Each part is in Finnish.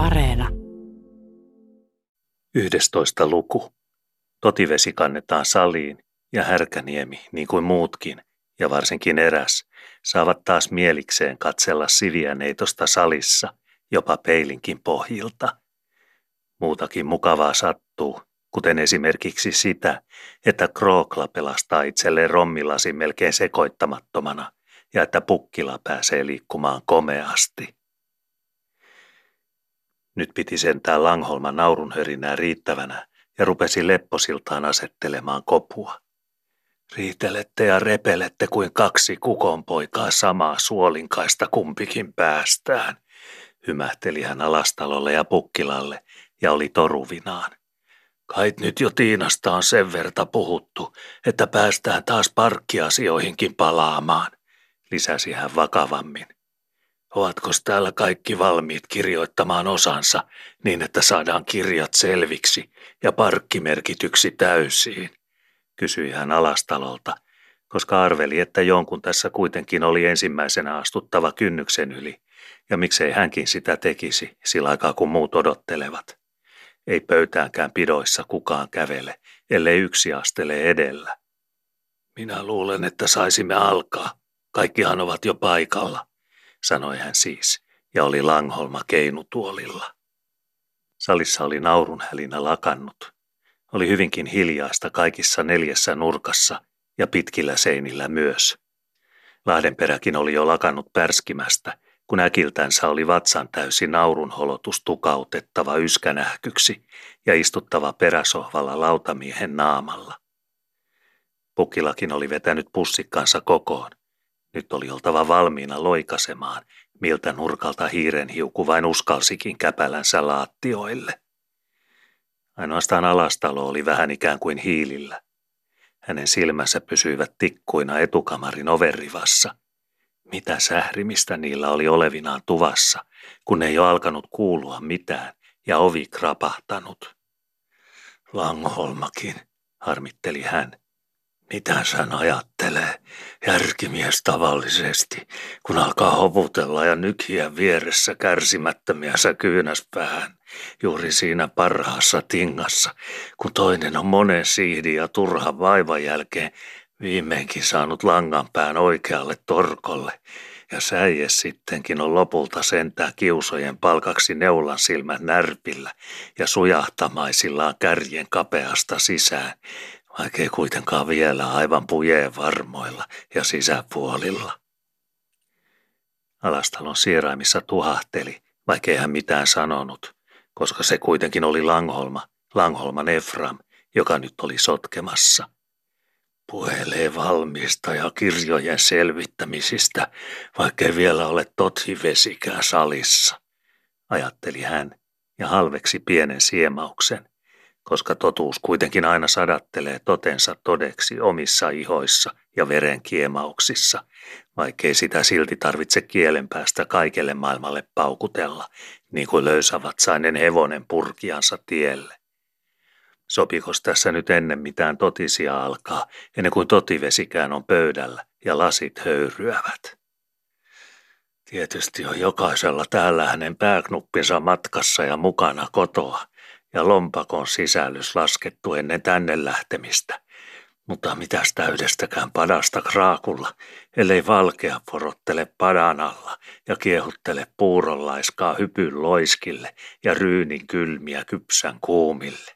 Areena. 11. luku. Totivesi kannetaan saliin ja härkäniemi, niin kuin muutkin, ja varsinkin eräs, saavat taas mielikseen katsella siviä neitosta salissa, jopa peilinkin pohjilta. Muutakin mukavaa sattuu, kuten esimerkiksi sitä, että Krookla pelastaa itselleen rommilasin melkein sekoittamattomana ja että pukkila pääsee liikkumaan komeasti. Nyt piti sentää Langholman naurunhörinää riittävänä ja rupesi lepposiltaan asettelemaan kopua. Riitelette ja repelette kuin kaksi kukonpoikaa samaa suolinkaista kumpikin päästään, hymähteli hän alastalolle ja pukkilalle ja oli toruvinaan. Kait nyt jo Tiinasta on sen verta puhuttu, että päästään taas parkkiasioihinkin palaamaan, lisäsi hän vakavammin. Ovatko täällä kaikki valmiit kirjoittamaan osansa niin, että saadaan kirjat selviksi ja parkkimerkityksi täysiin? kysyi hän alastalolta, koska arveli, että jonkun tässä kuitenkin oli ensimmäisenä astuttava kynnyksen yli, ja miksei hänkin sitä tekisi sillä aikaa kun muut odottelevat. Ei pöytäänkään pidoissa kukaan kävele, ellei yksi astele edellä. Minä luulen, että saisimme alkaa. Kaikkihan ovat jo paikalla, sanoi hän siis, ja oli Langholma keinutuolilla. Salissa oli naurunhälinä lakannut. Oli hyvinkin hiljaista kaikissa neljässä nurkassa ja pitkillä seinillä myös. Lahdenperäkin oli jo lakannut pärskimästä, kun äkiltänsä oli vatsan täysi naurunholotus tukautettava yskänähkyksi ja istuttava peräsohvalla lautamiehen naamalla. Pukilakin oli vetänyt pussikkansa kokoon. Nyt oli oltava valmiina loikasemaan, miltä nurkalta hiiren hiuku vain uskalsikin käpälänsä laattioille. Ainoastaan alastalo oli vähän ikään kuin hiilillä. Hänen silmänsä pysyivät tikkuina etukamarin overivassa. Mitä sährimistä niillä oli olevinaan tuvassa, kun ei jo alkanut kuulua mitään ja ovi krapahtanut. Langholmakin, harmitteli hän. Mitä hän ajattelee, järkimies tavallisesti, kun alkaa hovutella ja nykiä vieressä kärsimättömiänsä kyynäspäähän, juuri siinä parhaassa tingassa, kun toinen on monen sihdin ja turhan vaivan jälkeen viimeinkin saanut langanpään oikealle torkolle, ja säie sittenkin on lopulta sentää kiusojen palkaksi neulan silmän närpillä ja sujahtamaisillaan kärjen kapeasta sisään, vaikkei kuitenkaan vielä aivan pujeen varmoilla ja sisäpuolilla. Alastalon sieraimissa tuhahteli, vaikkei hän mitään sanonut, koska se kuitenkin oli Langholma, Langholman Efram, joka nyt oli sotkemassa. Puhelee valmista ja kirjojen selvittämisistä, vaikkei vielä ole tothivesikään salissa, ajatteli hän ja halveksi pienen siemauksen, koska totuus kuitenkin aina sadattelee totensa todeksi omissa ihoissa ja verenkiemauksissa, vaikkei sitä silti tarvitse kielen päästä kaikelle maailmalle paukutella, niin kuin löysävatsainen hevonen purkiansa tielle. Sopikos tässä nyt ennen mitään totisia alkaa, ennen kuin totivesikään on pöydällä ja lasit höyryävät? Tietysti on jokaisella täällä hänen pääknuppinsa matkassa ja mukana kotoa, ja lompakon sisällys laskettu ennen tänne lähtemistä. Mutta mitäs täydestäkään padasta kraakulla, ellei valkea porottele padan alla ja kiehuttele puuronlaiskaa hypyn loiskille ja ryynin kylmiä kypsän kuumille.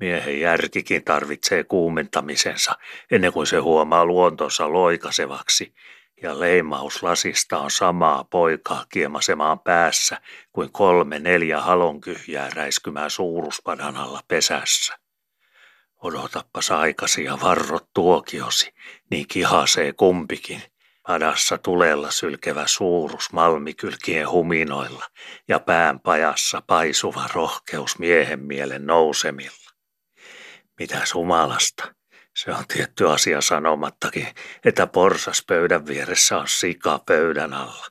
Miehen järkikin tarvitsee kuumentamisensa ennen kuin se huomaa luontonsa loikasevaksi ja leimaus lasista on samaa poikaa kiemasemaan päässä kuin kolme neljä halonkyhjää räiskymään suuruspadan alla pesässä. Odotappas aikasi ja varrot tuokiosi, niin kihasee kumpikin. Padassa tulella sylkevä suurus malmikylkien huminoilla ja päänpajassa paisuva rohkeus miehen mielen nousemilla. Mitä sumalasta? Se on tietty asia sanomattakin, että porsas pöydän vieressä on sika pöydän alla.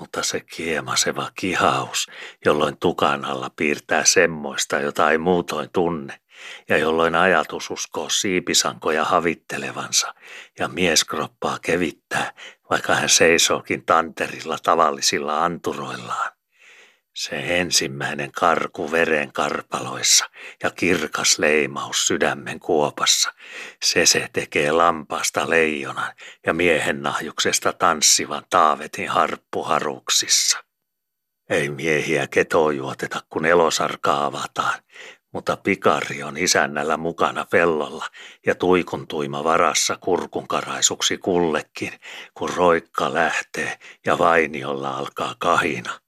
Mutta se kiemaseva kihaus, jolloin tukan alla piirtää semmoista, jota ei muutoin tunne, ja jolloin ajatus uskoo siipisankoja havittelevansa ja mieskroppaa kevittää, vaikka hän seisookin tanterilla tavallisilla anturoillaan. Se ensimmäinen karku veren karpaloissa ja kirkas leimaus sydämen kuopassa, se se tekee lampaasta leijonan ja miehen nahjuksesta tanssivan taavetin harppuharuksissa. Ei miehiä ketojuoteta, kun elosarka avataan, mutta pikari on isännällä mukana pellolla ja tuikun tuima varassa kurkunkaraisuksi kullekin, kun roikka lähtee ja vainiolla alkaa kahina.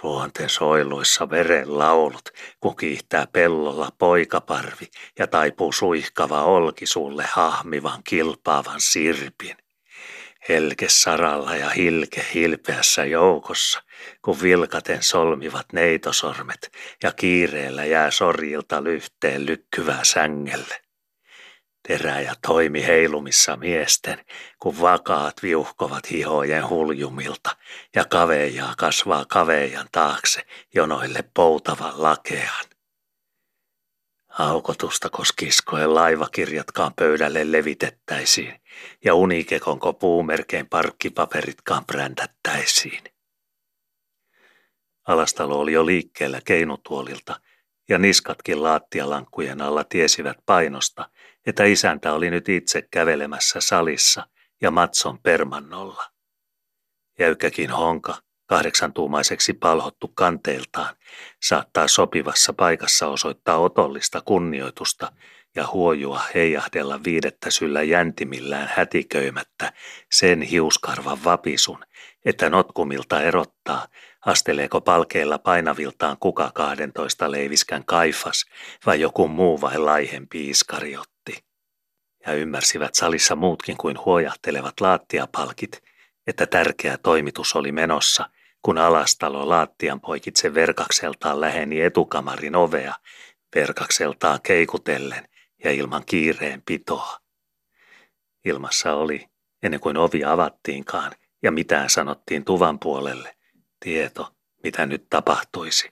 Suonten soiluissa veren laulut, kun kiihtää pellolla poikaparvi ja taipuu suihkava olki sulle hahmivan kilpaavan sirpin. Helke saralla ja hilke hilpeässä joukossa, kun vilkaten solmivat neitosormet ja kiireellä jää sorjilta lyhteen lykkyvää sängelle. Teräjä toimi heilumissa miesten, kun vakaat viuhkovat hihojen huljumilta ja kaveijaa kasvaa kaveijan taakse jonoille poutavan lakean. Haukotusta koskiskoen laivakirjatkaan pöydälle levitettäisiin ja unikekonko puumerkein parkkipaperitkaan brändättäisiin. Alastalo oli jo liikkeellä keinutuolilta ja niskatkin laattialankkujen alla tiesivät painosta, että isäntä oli nyt itse kävelemässä salissa ja matson permannolla. Jäykkäkin honka, kahdeksantuumaiseksi palhottu kanteiltaan, saattaa sopivassa paikassa osoittaa otollista kunnioitusta ja huojua heijahdella viidettä syllä jäntimillään hätiköimättä sen hiuskarvan vapisun, että notkumilta erottaa, asteleeko palkeilla painaviltaan kuka kahdentoista leiviskän kaifas vai joku muu vai laihempi iskariotti. Ja ymmärsivät salissa muutkin kuin huojahtelevat laattiapalkit, että tärkeä toimitus oli menossa, kun alastalo laattian poikitse verkakseltaan läheni etukamarin ovea, verkakseltaan keikutellen ja ilman kiireen pitoa. Ilmassa oli, ennen kuin ovi avattiinkaan ja mitään sanottiin tuvan puolelle, tieto, mitä nyt tapahtuisi.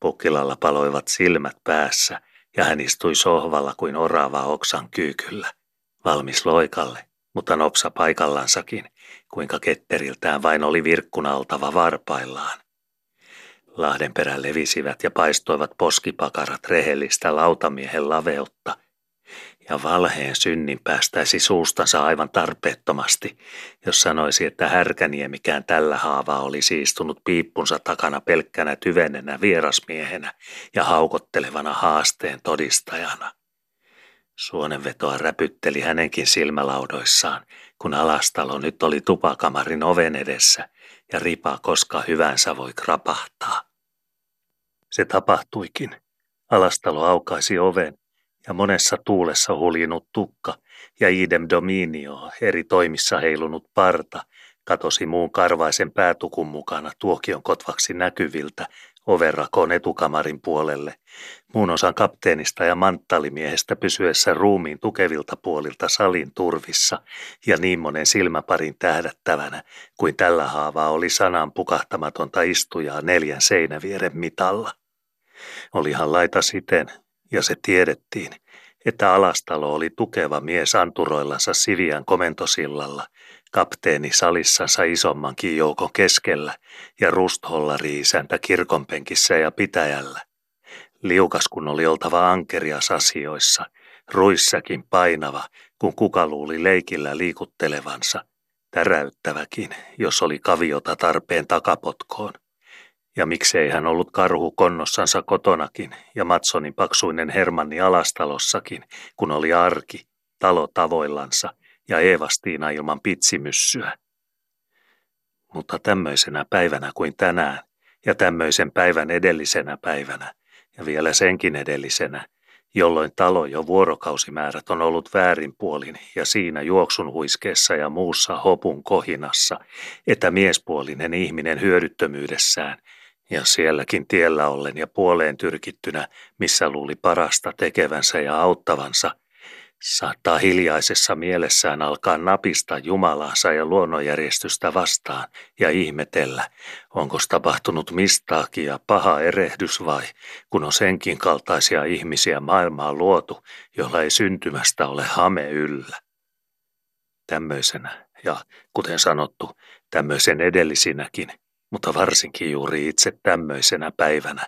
Pukkilalla paloivat silmät päässä ja hän istui sohvalla kuin orava oksan kyykyllä, valmis loikalle, mutta nopsa paikallansakin, kuinka ketteriltään vain oli virkkunaltava varpaillaan. Lahden perään levisivät ja paistoivat poskipakarat rehellistä lautamiehen laveutta, ja valheen synnin päästäisi suustansa aivan tarpeettomasti, jos sanoisi, että härkäniemikään tällä haavaa olisi istunut piippunsa takana pelkkänä tyvenenä vierasmiehenä ja haukottelevana haasteen todistajana. Suonenvetoa räpytteli hänenkin silmälaudoissaan, kun alastalo nyt oli tupakamarin oven edessä ja ripa koska hyvänsä voi krapahtaa. Se tapahtuikin. Alastalo aukaisi oven ja monessa tuulessa huljinut tukka ja idem dominio eri toimissa heilunut parta katosi muun karvaisen päätukun mukana tuokion kotvaksi näkyviltä overrakoon etukamarin puolelle, muun osan kapteenista ja manttalimiehestä pysyessä ruumiin tukevilta puolilta salin turvissa ja niin monen silmäparin tähdättävänä, kuin tällä haavaa oli sanan pukahtamatonta istujaa neljän seinävieren mitalla. Olihan laita siten, ja se tiedettiin, että Alastalo oli tukeva mies anturoillansa Sivian komentosillalla, kapteeni salissansa isommankin joukon keskellä ja rusthollari isäntä kirkonpenkissä ja pitäjällä. Liukas kun oli oltava ankerias asioissa, ruissakin painava, kun kuka luuli leikillä liikuttelevansa, täräyttäväkin, jos oli kaviota tarpeen takapotkoon. Ja miksei hän ollut karhu konnossansa kotonakin ja Matsonin paksuinen Hermanni alastalossakin, kun oli arki, talo tavoillansa ja Eevastiina ilman pitsimyssyä. Mutta tämmöisenä päivänä kuin tänään ja tämmöisen päivän edellisenä päivänä ja vielä senkin edellisenä, jolloin talo jo vuorokausimäärät on ollut väärinpuolin ja siinä juoksun huiskeessa ja muussa hopun kohinassa, että miespuolinen ihminen hyödyttömyydessään ja sielläkin tiellä ollen ja puoleen tyrkittynä, missä luuli parasta tekevänsä ja auttavansa, saattaa hiljaisessa mielessään alkaa napista Jumalaansa ja luonnonjärjestystä vastaan ja ihmetellä, onko tapahtunut mistaakin ja paha erehdys vai, kun on senkin kaltaisia ihmisiä maailmaan luotu, jolla ei syntymästä ole hame yllä. Tämmöisenä, ja kuten sanottu, tämmöisen edellisinäkin – mutta varsinkin juuri itse tämmöisenä päivänä,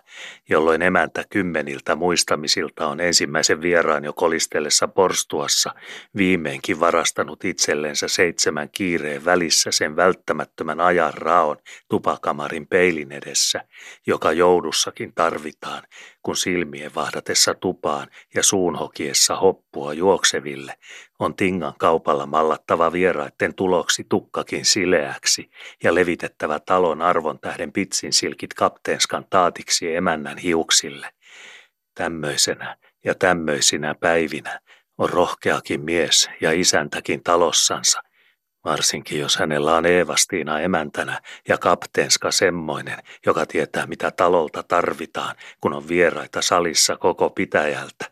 jolloin emäntä kymmeniltä muistamisilta on ensimmäisen vieraan jo kolistellessa porstuassa viimeinkin varastanut itsellensä seitsemän kiireen välissä sen välttämättömän ajan raon tupakamarin peilin edessä, joka joudussakin tarvitaan, kun silmien vahdatessa tupaan ja suun hokiessa hoppua juokseville on Tingan kaupalla mallattava vieraitten tuloksi tukkakin sileäksi ja levitettävä talon arvon tähden pitsin silkit kapteenskan taatiksi emännän hiuksille. Tämmöisenä ja tämmöisinä päivinä on rohkeakin mies ja isäntäkin talossansa, varsinkin jos hänellä on Eevastiina emäntänä ja kapteenska semmoinen, joka tietää mitä talolta tarvitaan, kun on vieraita salissa koko pitäjältä.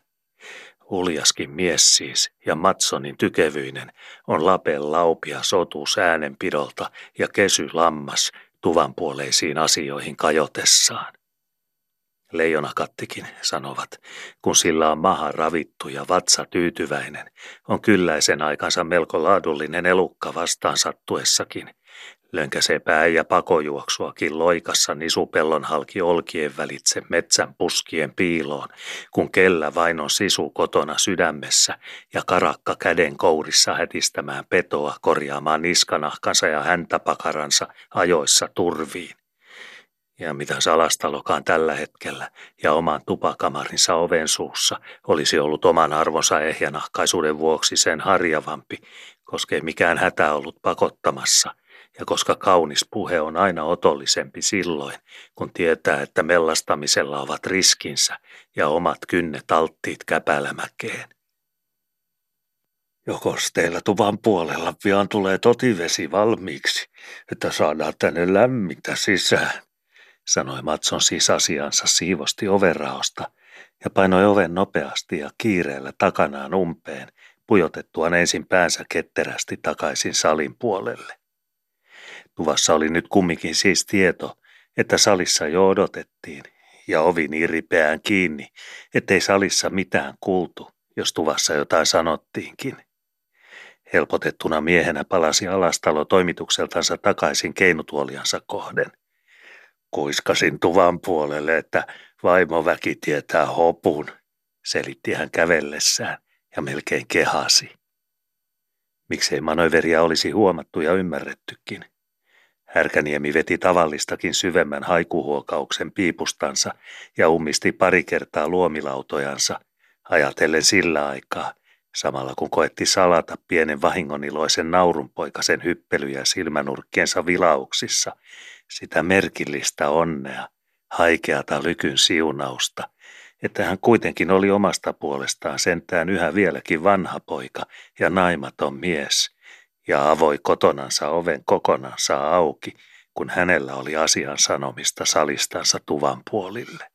Uljaskin mies siis ja Matsonin tykevyinen on Lapen laupia sotuus äänenpidolta ja kesy lammas tuvanpuoleisiin asioihin kajotessaan. Leijonakattikin, sanovat, kun sillä on maha ravittu ja vatsa tyytyväinen, on kylläisen aikansa melko laadullinen elukka vastaan sattuessakin, Lönkäsee pää ja pakojuoksuakin loikassa nisupellon halki olkien välitse metsän puskien piiloon, kun kellä vain on sisu kotona sydämessä ja karakka käden kourissa hätistämään petoa korjaamaan niskanahkansa ja häntäpakaransa ajoissa turviin. Ja mitä salastalokaan tällä hetkellä ja oman tupakamarinsa oven suussa olisi ollut oman arvonsa ehjänahkaisuuden vuoksi sen harjavampi, koska ei mikään hätä ollut pakottamassa – ja koska kaunis puhe on aina otollisempi silloin, kun tietää, että mellastamisella ovat riskinsä ja omat kynnet alttiit käpälämäkeen. Jokos teillä tuvan puolella pian tulee totivesi valmiiksi, että saadaan tänne lämmintä sisään, sanoi Matson sisasiansa siivosti overraosta ja painoi oven nopeasti ja kiireellä takanaan umpeen, pujotettuaan ensin päänsä ketterästi takaisin salin puolelle. Tuvassa oli nyt kumminkin siis tieto, että salissa jo odotettiin, ja ovi niin ripeään kiinni, ettei salissa mitään kuultu, jos tuvassa jotain sanottiinkin. Helpotettuna miehenä palasi alastalo toimitukseltansa takaisin keinutuoliansa kohden. Kuiskasin tuvan puolelle, että vaimoväki tietää hopun, selitti hän kävellessään ja melkein kehasi. Miksei manöveria olisi huomattu ja ymmärrettykin. Härkäniemi veti tavallistakin syvemmän haikuhuokauksen piipustansa ja ummisti pari kertaa luomilautojansa, ajatellen sillä aikaa, samalla kun koetti salata pienen vahingoniloisen naurunpoikasen hyppelyjä silmänurkkiensa vilauksissa, sitä merkillistä onnea, haikeata lykyn siunausta, että hän kuitenkin oli omasta puolestaan sentään yhä vieläkin vanha poika ja naimaton mies – ja avoi kotonansa oven kokonansa auki, kun hänellä oli asian sanomista salistansa tuvan puolille.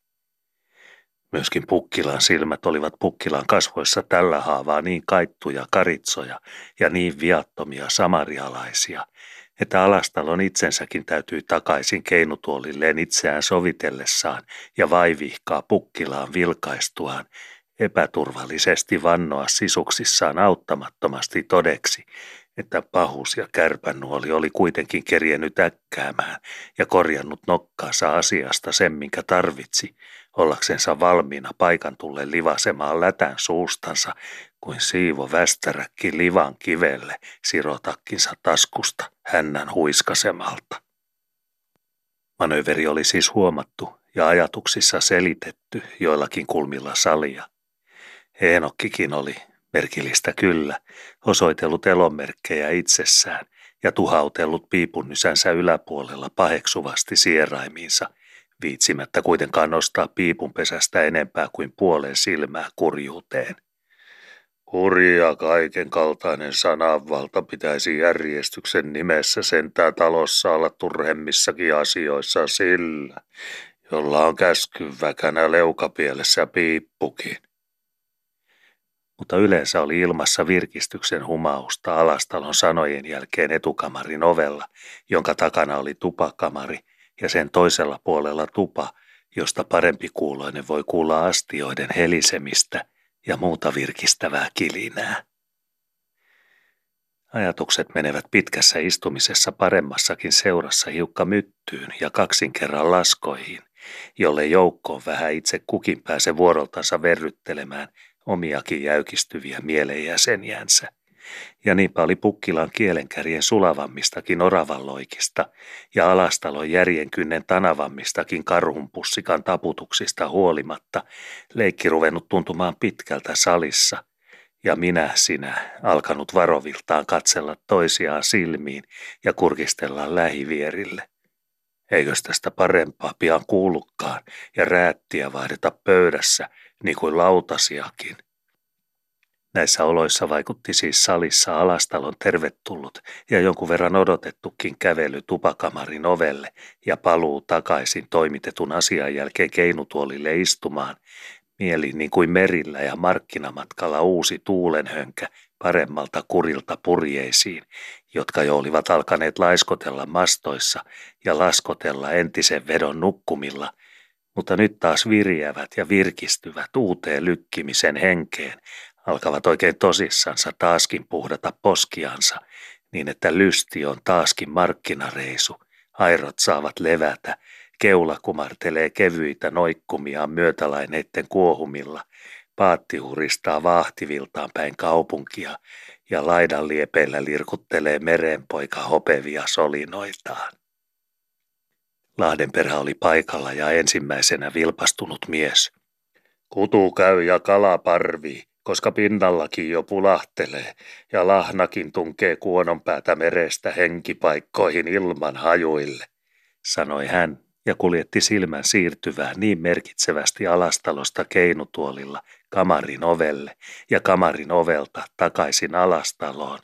Myöskin Pukkilan silmät olivat Pukkilan kasvoissa tällä haavaa niin kaittuja karitsoja ja niin viattomia samarialaisia, että alastalon itsensäkin täytyy takaisin keinutuolilleen itseään sovitellessaan ja vaivihkaa Pukkilaan vilkaistuaan, epäturvallisesti vannoa sisuksissaan auttamattomasti todeksi, että pahus ja kärpännuoli oli kuitenkin kerjennyt äkkäämään ja korjannut nokkaansa asiasta sen, minkä tarvitsi, ollaksensa valmiina paikan tulle livasemaan lätän suustansa, kuin siivo västäräkki livan kivelle sirotakkinsa taskusta hännän huiskasemalta. Manöveri oli siis huomattu ja ajatuksissa selitetty joillakin kulmilla salia. Eenokkikin oli merkillistä kyllä, osoitellut elonmerkkejä itsessään ja tuhautellut piipunnysänsä yläpuolella paheksuvasti sieraimiinsa, viitsimättä kuitenkaan nostaa piipunpesästä enempää kuin puolen silmää kurjuuteen. Hurja kaiken kaltainen sananvalta pitäisi järjestyksen nimessä sentää talossa olla turhemmissakin asioissa sillä, jolla on käskyväkänä leukapielessä piippukin. Mutta yleensä oli ilmassa virkistyksen humausta alastalon sanojen jälkeen etukamarin ovella, jonka takana oli tupakamari ja sen toisella puolella tupa, josta parempi kuuloinen voi kuulla astioiden helisemistä ja muuta virkistävää kilinää. Ajatukset menevät pitkässä istumisessa paremmassakin seurassa hiukka myttyyn ja kaksin kerran laskoihin, jolle joukkoon vähän itse kukin pääse vuoroltansa verryttelemään omiakin jäykistyviä mielenjäseniänsä. Ja niinpä oli Pukkilan kielenkärjen sulavammistakin oravanloikista ja alastalon järjenkynnen tanavammistakin karhunpussikan taputuksista huolimatta leikki ruvennut tuntumaan pitkältä salissa – ja minä sinä alkanut varoviltaan katsella toisiaan silmiin ja kurkistella lähivierille. Eikös tästä parempaa pian kuulukaan ja räättiä vaihdeta pöydässä, niin kuin lautasiakin. Näissä oloissa vaikutti siis salissa alastalon tervetullut ja jonkun verran odotettukin kävely tupakamarin ovelle ja paluu takaisin toimitetun asian jälkeen keinutuolille istumaan, Mieli niin kuin merillä ja markkinamatkalla uusi tuulenhönkä paremmalta kurilta purjeisiin, jotka jo olivat alkaneet laiskotella mastoissa ja laskotella entisen vedon nukkumilla, mutta nyt taas virjävät ja virkistyvät uuteen lykkimisen henkeen, alkavat oikein tosissansa taaskin puhdata poskiansa, niin että lysti on taaskin markkinareisu, airot saavat levätä Keula kumartelee kevyitä noikkumia myötälaineiden kuohumilla. Paatti huristaa vaahtiviltaan päin kaupunkia ja laidan liepeillä lirkuttelee merenpoika hopevia solinoitaan. Lahdenperä oli paikalla ja ensimmäisenä vilpastunut mies. Kutu käy ja kala parvii, koska pinnallakin jo pulahtelee ja lahnakin tunkee kuononpäätä merestä henkipaikkoihin ilman hajuille, sanoi hän ja kuljetti silmän siirtyvää niin merkitsevästi alastalosta keinutuolilla kamarin ovelle ja kamarin ovelta takaisin alastaloon,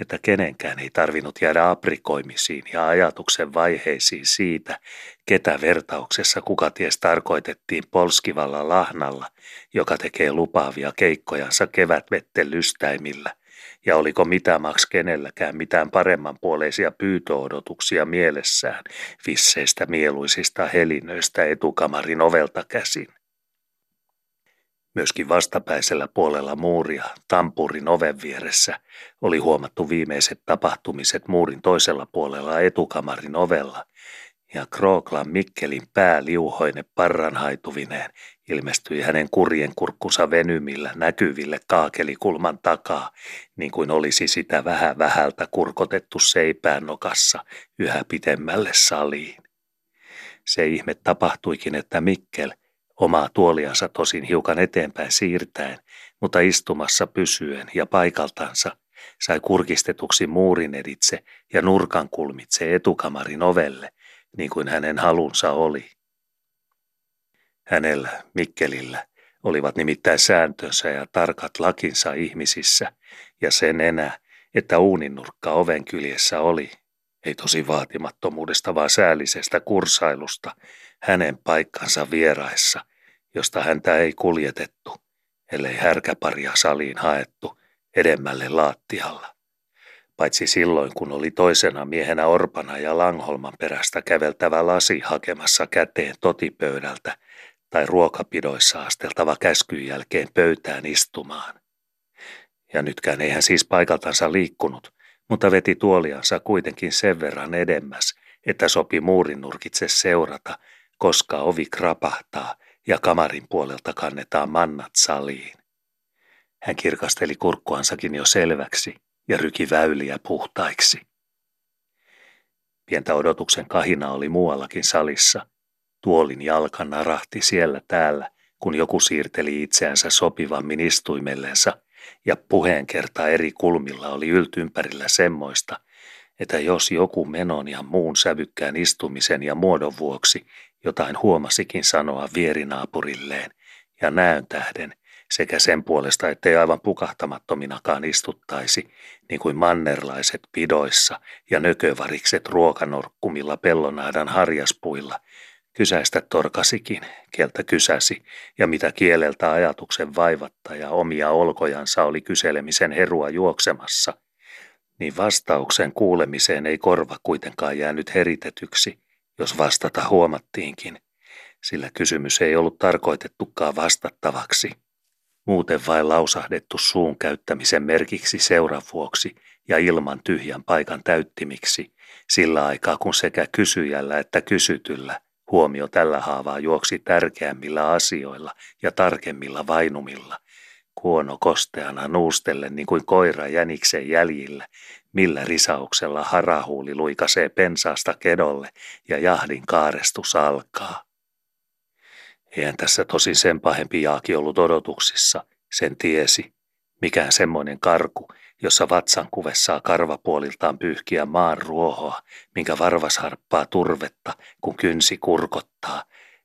että kenenkään ei tarvinnut jäädä aprikoimisiin ja ajatuksen vaiheisiin siitä, ketä vertauksessa kuka ties tarkoitettiin polskivalla lahnalla, joka tekee lupaavia keikkojansa kevätvetten lystäimillä – ja oliko mitä maks kenelläkään mitään paremmanpuoleisia pyytöodotuksia mielessään visseistä mieluisista helinöistä etukamarin ovelta käsin. Myöskin vastapäisellä puolella muuria, tampurin oven vieressä, oli huomattu viimeiset tapahtumiset muurin toisella puolella etukamarin ovella, ja Krooklan Mikkelin pää liuhoine parranhaituvineen ilmestyi hänen kurjen kurkkunsa venymillä näkyville kaakelikulman takaa, niin kuin olisi sitä vähän vähältä kurkotettu seipään nokassa yhä pitemmälle saliin. Se ihme tapahtuikin, että Mikkel, omaa tuoliansa tosin hiukan eteenpäin siirtäen, mutta istumassa pysyen ja paikaltansa, sai kurkistetuksi muurin editse ja nurkan kulmitse etukamarin ovelle, niin kuin hänen halunsa oli. Hänellä, Mikkelillä, olivat nimittäin sääntönsä ja tarkat lakinsa ihmisissä, ja sen enää, että uuninurkka oven kyljessä oli, ei tosi vaatimattomuudesta, vaan säällisestä kursailusta, hänen paikkansa vieraissa, josta häntä ei kuljetettu, ellei härkäparia saliin haettu edemmälle laattialla paitsi silloin kun oli toisena miehenä Orpana ja Langholman perästä käveltävä lasi hakemassa käteen totipöydältä tai ruokapidoissa asteltava käskyn jälkeen pöytään istumaan. Ja nytkään eihän siis paikaltansa liikkunut, mutta veti tuoliansa kuitenkin sen verran edemmäs, että sopi muurin nurkitse seurata, koska ovi krapahtaa kamarin puolelta kannetaan mannat saliin. Hän kirkasteli kurkkuansakin jo selväksi ja ryki väyliä puhtaiksi. Pientä odotuksen kahina oli muuallakin salissa – Tuolin jalka narahti siellä täällä, kun joku siirteli itseänsä sopivammin istuimellensa, ja puheen kerta eri kulmilla oli yltympärillä semmoista, että jos joku menon ja muun sävykkään istumisen ja muodon vuoksi jotain huomasikin sanoa vierinaapurilleen ja näön tähden, sekä sen puolesta, ettei aivan pukahtamattominakaan istuttaisi, niin kuin mannerlaiset pidoissa ja nökövarikset ruokanorkkumilla pellonaidan harjaspuilla, Kysäistä torkasikin, kieltä kysäsi, ja mitä kieleltä ajatuksen vaivatta ja omia olkojansa oli kyselemisen herua juoksemassa, niin vastauksen kuulemiseen ei korva kuitenkaan jäänyt heritetyksi, jos vastata huomattiinkin, sillä kysymys ei ollut tarkoitettukaan vastattavaksi. muuten vain lausahdettu suun käyttämisen merkiksi seuran vuoksi ja ilman tyhjän paikan täyttimiksi, sillä aikaa kun sekä kysyjällä että kysytyllä huomio tällä haavaa juoksi tärkeämmillä asioilla ja tarkemmilla vainumilla, kuono kosteana nuustellen niin kuin koira jäniksen jäljillä, millä risauksella harahuuli luikasee pensaasta kedolle ja jahdin kaarestus alkaa. Eihän tässä tosi sen pahempi Jaaki ollut odotuksissa, sen tiesi. Mikään semmoinen karku, jossa vatsan kuvessa karvapuoliltaan pyyhkiä maan ruohoa, minkä varvas harppaa turvetta, kun kynsi kurkottaa,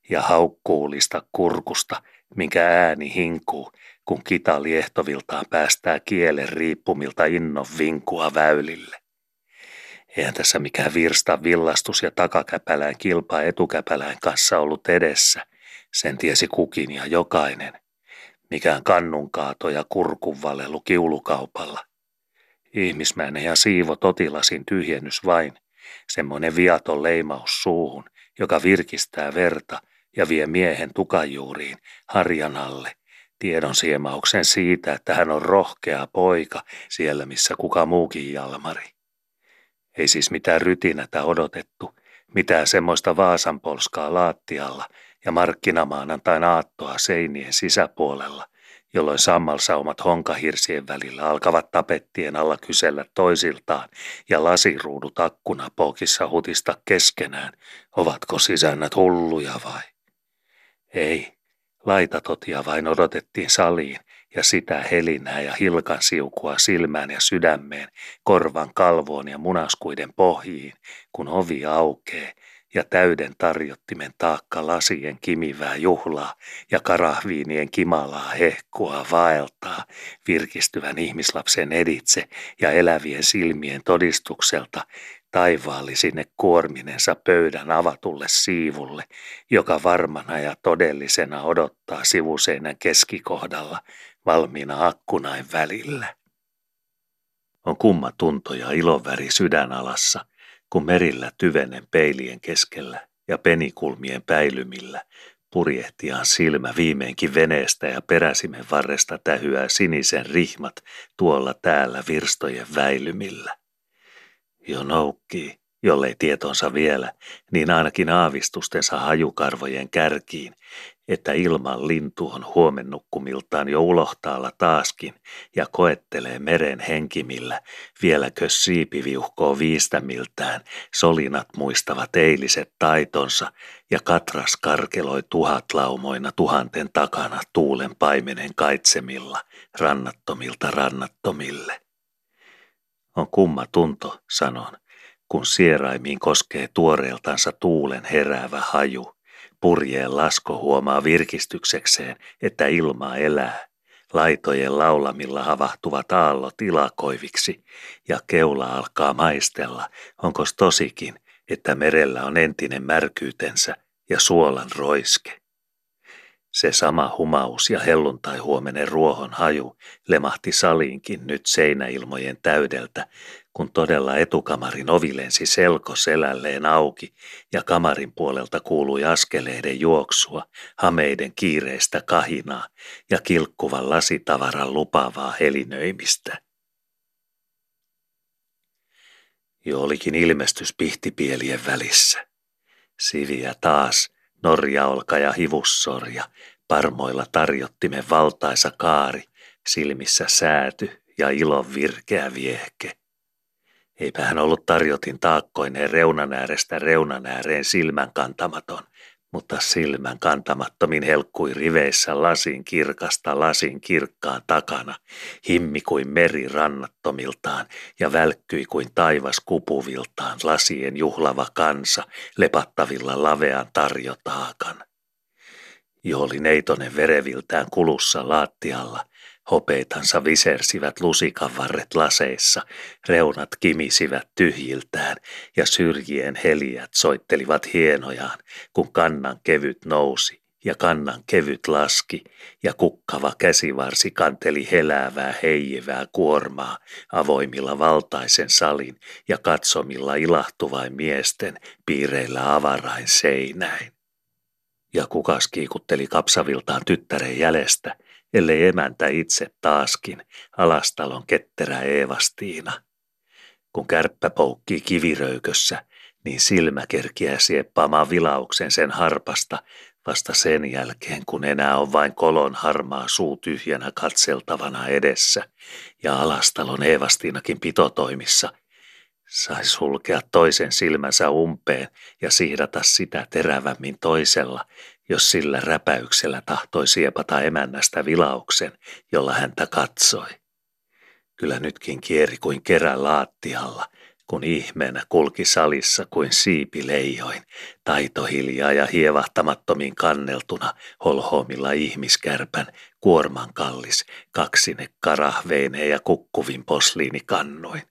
ja haukkuulista kurkusta, minkä ääni hinkuu, kun kita liehtoviltaan päästää kielen riippumilta innon vinkua väylille. Eihän tässä mikään virsta villastus ja takakäpälään kilpaa etukäpälään kanssa ollut edessä, sen tiesi kukin ja jokainen. Mikään kannunkaato ja kurkunvalelu kiulukaupalla. Ihmismäinen ja siivo totilasin tyhjennys vain, semmoinen viaton leimaus suuhun, joka virkistää verta ja vie miehen tukajuuriin harjan alle, tiedon siemauksen siitä, että hän on rohkea poika siellä, missä kuka muukin Jalmari. Ei siis mitään rytinätä odotettu, mitään semmoista vaasanpolskaa laattialla ja markkinamaanantain aattoa seinien sisäpuolella, jolloin sammalsaumat honkahirsien välillä alkavat tapettien alla kysellä toisiltaan ja lasiruudut akkunapookissa hutista keskenään, ovatko sisännät hulluja vai? Ei, laitatotia vain odotettiin saliin ja sitä helinää ja hilkan siukua silmään ja sydämeen, korvan kalvoon ja munaskuiden pohjiin, kun ovi aukee ja täyden tarjottimen taakka lasien kimivää juhlaa ja karahviinien kimalaa hehkua vaeltaa virkistyvän ihmislapsen editse ja elävien silmien todistukselta taivaalli sinne kuorminensa pöydän avatulle siivulle, joka varmana ja todellisena odottaa sivuseinän keskikohdalla valmiina akkunain välillä. On kumma tunto ja ilonväri sydänalassa – kun merillä tyvenen peilien keskellä ja penikulmien päilymillä purjehtiaan silmä viimeinkin veneestä ja peräsimen varresta tähyää sinisen rihmat tuolla täällä virstojen väilymillä. Jo noukkii, jollei tietonsa vielä, niin ainakin aavistustensa hajukarvojen kärkiin, että ilman lintu on huomennukkumiltaan jo ulohtaalla taaskin ja koettelee meren henkimillä, vieläkö siipi viuhkoo viistämiltään, solinat muistavat eiliset taitonsa ja katras karkeloi tuhatlaumoina tuhanten takana tuulen paimenen kaitsemilla, rannattomilta rannattomille. On kumma tunto, sanon, kun sieraimiin koskee tuoreeltansa tuulen heräävä haju. Purjeen lasko huomaa virkistyksekseen, että ilma elää. Laitojen laulamilla havahtuvat aallot ilakoiviksi ja keula alkaa maistella, onko tosikin, että merellä on entinen märkyytensä ja suolan roiske. Se sama humaus ja helluntai huomenen ruohon haju lemahti saliinkin nyt seinäilmojen täydeltä, kun todella etukamarin ovi lensi selko selälleen auki ja kamarin puolelta kuului askeleiden juoksua, hameiden kiireistä kahinaa ja kilkkuvan lasitavaran lupaavaa helinöimistä. Jo olikin ilmestys pihtipielien välissä. Siviä taas, norjaolka ja hivussorja, parmoilla tarjottimen valtaisa kaari, silmissä sääty ja ilon virkeä viehke. Eipä hän ollut tarjotin taakkoineen reunan äärestä reunan ääreen silmän kantamaton, mutta silmän kantamattomin helkkui riveissä lasin kirkasta lasin kirkkaan takana, himmi kuin meri rannattomiltaan ja välkkyi kuin taivas kupuviltaan lasien juhlava kansa lepattavilla lavean tarjotaakan. Jo oli neitonen vereviltään kulussa laattialla, Hopeitansa visersivät lusikan varret laseissa, reunat kimisivät tyhjiltään ja syrjien heliät soittelivat hienojaan, kun kannan kevyt nousi ja kannan kevyt laski ja kukkava käsivarsi kanteli heläävää heijivää kuormaa avoimilla valtaisen salin ja katsomilla ilahtuvain miesten piireillä avarain seinäin. Ja kukas kiikutteli kapsaviltaan tyttären jäljestä ellei emäntä itse taaskin, alastalon ketterä Eevastiina. Kun kärppä poukkii kiviröykössä, niin silmä kerkiää sieppaamaan vilauksen sen harpasta vasta sen jälkeen, kun enää on vain kolon harmaa suu tyhjänä katseltavana edessä ja alastalon Eevastiinakin pitotoimissa – sai sulkea toisen silmänsä umpeen ja sihdata sitä terävämmin toisella, jos sillä räpäyksellä tahtoi siepata emännästä vilauksen, jolla häntä katsoi. Kyllä nytkin kieri kuin kerä laattialla, kun ihmeenä kulki salissa kuin siipileijoin, taitohiljaa ja hievahtamattomin kanneltuna holhoomilla ihmiskärpän, kuorman kallis, kaksine karahveineen ja kukkuvin posliinikannoin.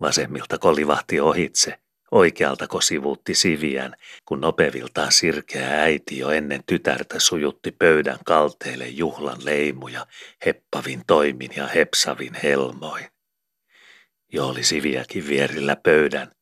Vasemmilta kolivahti ohitse, oikealtako sivuutti siviään, kun nopeviltaan sirkeä äiti jo ennen tytärtä sujutti pöydän kalteille juhlan leimuja, heppavin toimin ja hepsavin helmoin. Jo oli siviäkin vierillä pöydän.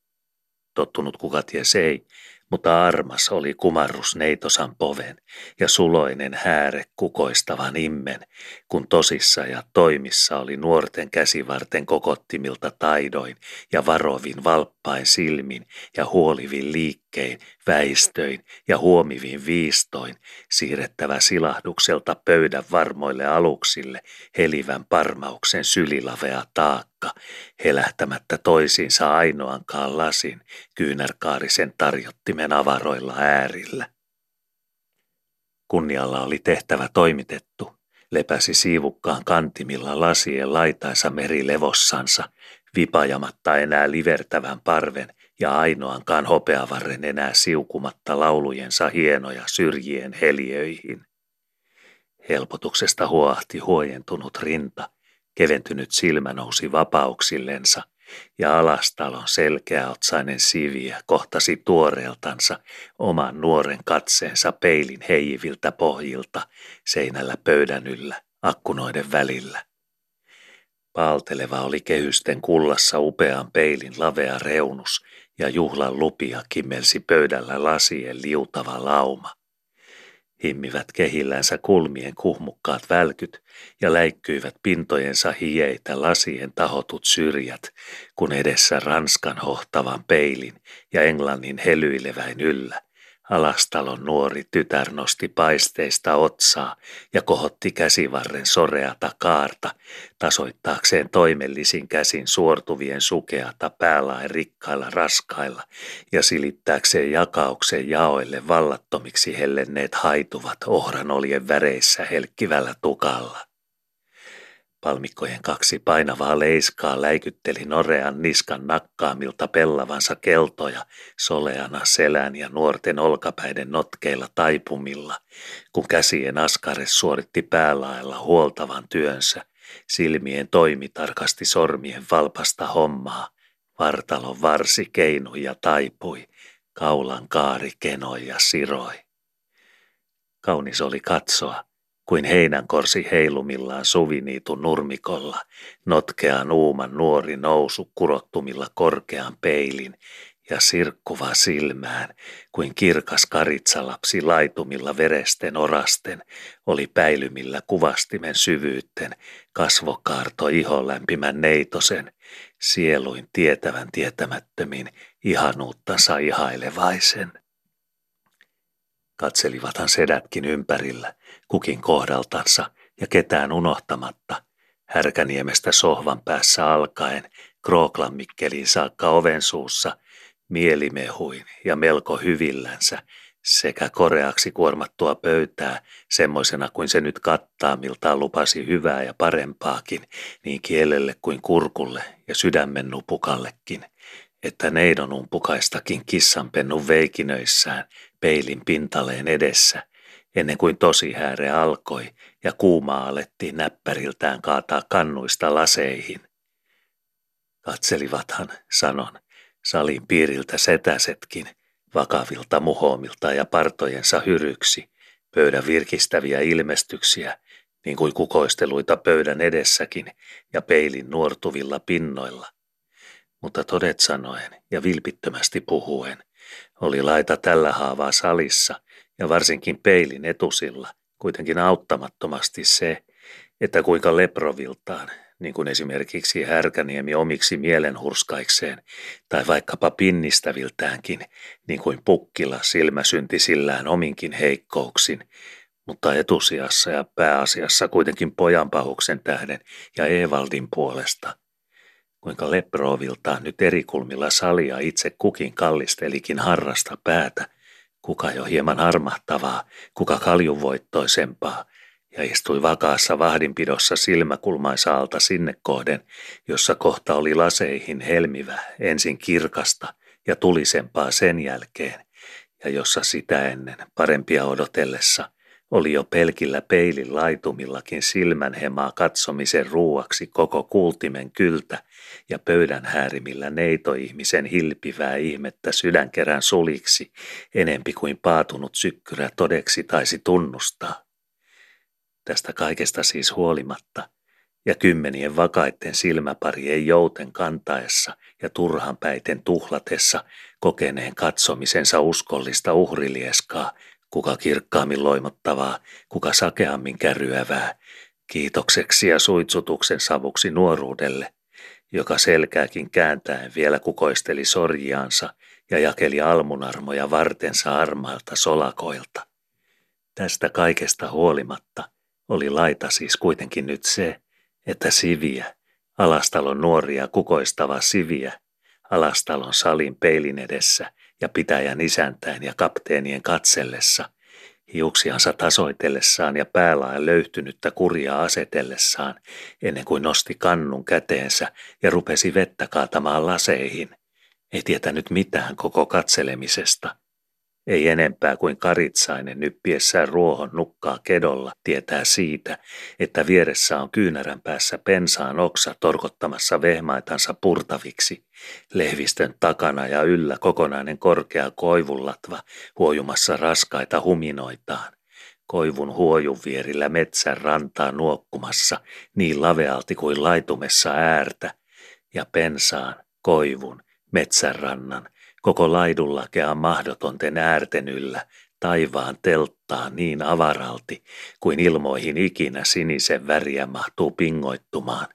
Tottunut kuka ties ei, mutta armas oli kumarrus neitosan poven ja suloinen hääre kukoistavan immen, kun tosissa ja toimissa oli nuorten käsivarten kokottimilta taidoin ja varovin valppain silmin ja huolivin liikkein, väistöin ja huomivin viistoin siirrettävä silahdukselta pöydän varmoille aluksille helivän parmauksen sylilavea taakka, helähtämättä toisiinsa ainoankaan lasin kyynärkaarisen tarjottimen avaroilla äärillä. Kunnialla oli tehtävä toimitettu, lepäsi siivukkaan kantimilla lasien laitaisa meri levossansa, vipajamatta enää livertävän parven ja ainoankaan hopeavarren enää siukumatta laulujensa hienoja syrjien heljöihin. Helpotuksesta huohti huojentunut rinta, keventynyt silmä nousi vapauksillensa – ja alastalon selkeäotsainen siviä kohtasi tuoreeltansa oman nuoren katseensa peilin heijiviltä pohjilta seinällä pöydän yllä akkunoiden välillä. Paalteleva oli kehysten kullassa upean peilin lavea reunus ja juhlan lupia kimmelsi pöydällä lasien liutava lauma himmivät kehillänsä kulmien kuhmukkaat välkyt ja läikkyivät pintojensa hieitä lasien tahotut syrjät, kun edessä Ranskan hohtavan peilin ja Englannin helyileväin yllä Alastalon nuori tytär nosti paisteista otsaa ja kohotti käsivarren soreata kaarta, tasoittaakseen toimellisin käsin suortuvien sukeata päälaen rikkailla raskailla ja silittääkseen jakauksen jaoille vallattomiksi hellenneet haituvat ohranoljen väreissä helkkivällä tukalla. Palmikkojen kaksi painavaa leiskaa läikytteli Norean niskan nakkaamilta pellavansa keltoja soleana selän ja nuorten olkapäiden notkeilla taipumilla, kun käsien askare suoritti päälaella huoltavan työnsä, silmien toimi tarkasti sormien valpasta hommaa, vartalon varsi keinui ja taipui, kaulan kaari kenoi ja siroi. Kaunis oli katsoa, kuin heinänkorsi heilumillaan suviniitun nurmikolla, notkean uuman nuori nousu kurottumilla korkean peilin ja sirkkuva silmään, kuin kirkas karitsalapsi laitumilla veresten orasten, oli päilymillä kuvastimen syvyytten, kasvokaarto iho lämpimän neitosen, sieluin tietävän tietämättömin, ihanuuttansa ihailevaisen. Katselivathan sedätkin ympärillä, kukin kohdaltansa ja ketään unohtamatta, Härkäniemestä sohvan päässä alkaen, Krooklanmikkeliin saakka oven suussa, mielimehuin ja melko hyvillänsä, sekä koreaksi kuormattua pöytää, semmoisena kuin se nyt kattaa, miltä lupasi hyvää ja parempaakin, niin kielelle kuin kurkulle ja sydämen nupukallekin, että neidon umpukaistakin kissanpennun veikinöissään peilin pintaleen edessä, ennen kuin tosi hääre alkoi ja kuumaa alettiin näppäriltään kaataa kannuista laseihin. Katselivathan, sanon, salin piiriltä setäsetkin, vakavilta muhomilta ja partojensa hyryksi, pöydän virkistäviä ilmestyksiä, niin kuin kukoisteluita pöydän edessäkin ja peilin nuortuvilla pinnoilla. Mutta todet sanoen ja vilpittömästi puhuen, oli laita tällä haavaa salissa ja varsinkin peilin etusilla kuitenkin auttamattomasti se, että kuinka leproviltaan, niin kuin esimerkiksi Härkäniemi omiksi mielenhurskaikseen, tai vaikkapa pinnistäviltäänkin, niin kuin Pukkila silmäsyntisillään ominkin heikkouksin, mutta etusijassa ja pääasiassa kuitenkin pojanpahuksen tähden ja Evaldin puolesta. Kuinka Leproviltaan nyt eri kulmilla salia itse kukin kallistelikin harrasta päätä, kuka jo hieman armahtavaa, kuka kaljunvoittoisempaa, ja istui vakaassa vahdinpidossa silmäkulmaisaalta sinne kohden, jossa kohta oli laseihin helmivä, ensin kirkasta ja tulisempaa sen jälkeen, ja jossa sitä ennen parempia odotellessa oli jo pelkillä peilin laitumillakin silmänhemaa katsomisen ruuaksi koko kultimen kyltä ja pöydän häärimillä neitoihmisen hilpivää ihmettä sydänkerän suliksi, enempi kuin paatunut sykkyrä todeksi taisi tunnustaa. Tästä kaikesta siis huolimatta, ja kymmenien vakaitten silmäparien jouten kantaessa ja turhanpäiten tuhlatessa kokeneen katsomisensa uskollista uhrilieskaa, kuka kirkkaammin loimottavaa, kuka sakeammin kärryävää, kiitokseksi ja suitsutuksen savuksi nuoruudelle, joka selkääkin kääntäen vielä kukoisteli sorjiansa ja jakeli almunarmoja vartensa armailta solakoilta. Tästä kaikesta huolimatta oli laita siis kuitenkin nyt se, että Siviä, alastalon nuoria kukoistava Siviä, alastalon salin peilin edessä ja pitäjän isäntäin ja kapteenien katsellessa, hiuksiansa tasoitellessaan ja päälaen löytynyttä kurjaa asetellessaan, ennen kuin nosti kannun käteensä ja rupesi vettä kaatamaan laseihin, ei tietänyt mitään koko katselemisesta – ei enempää kuin karitsainen nyppiessään ruohon nukkaa kedolla tietää siitä, että vieressä on kyynärän päässä pensaan oksa torkottamassa vehmaitansa purtaviksi. Lehvistön takana ja yllä kokonainen korkea koivullatva huojumassa raskaita huminoitaan. Koivun huojun vierillä metsän rantaa nuokkumassa niin lavealti kuin laitumessa äärtä ja pensaan, koivun, metsänrannan Koko laidullakea mahdotonten äärten yllä, taivaan telttaa niin avaralti, kuin ilmoihin ikinä sinisen väriä mahtuu pingoittumaan,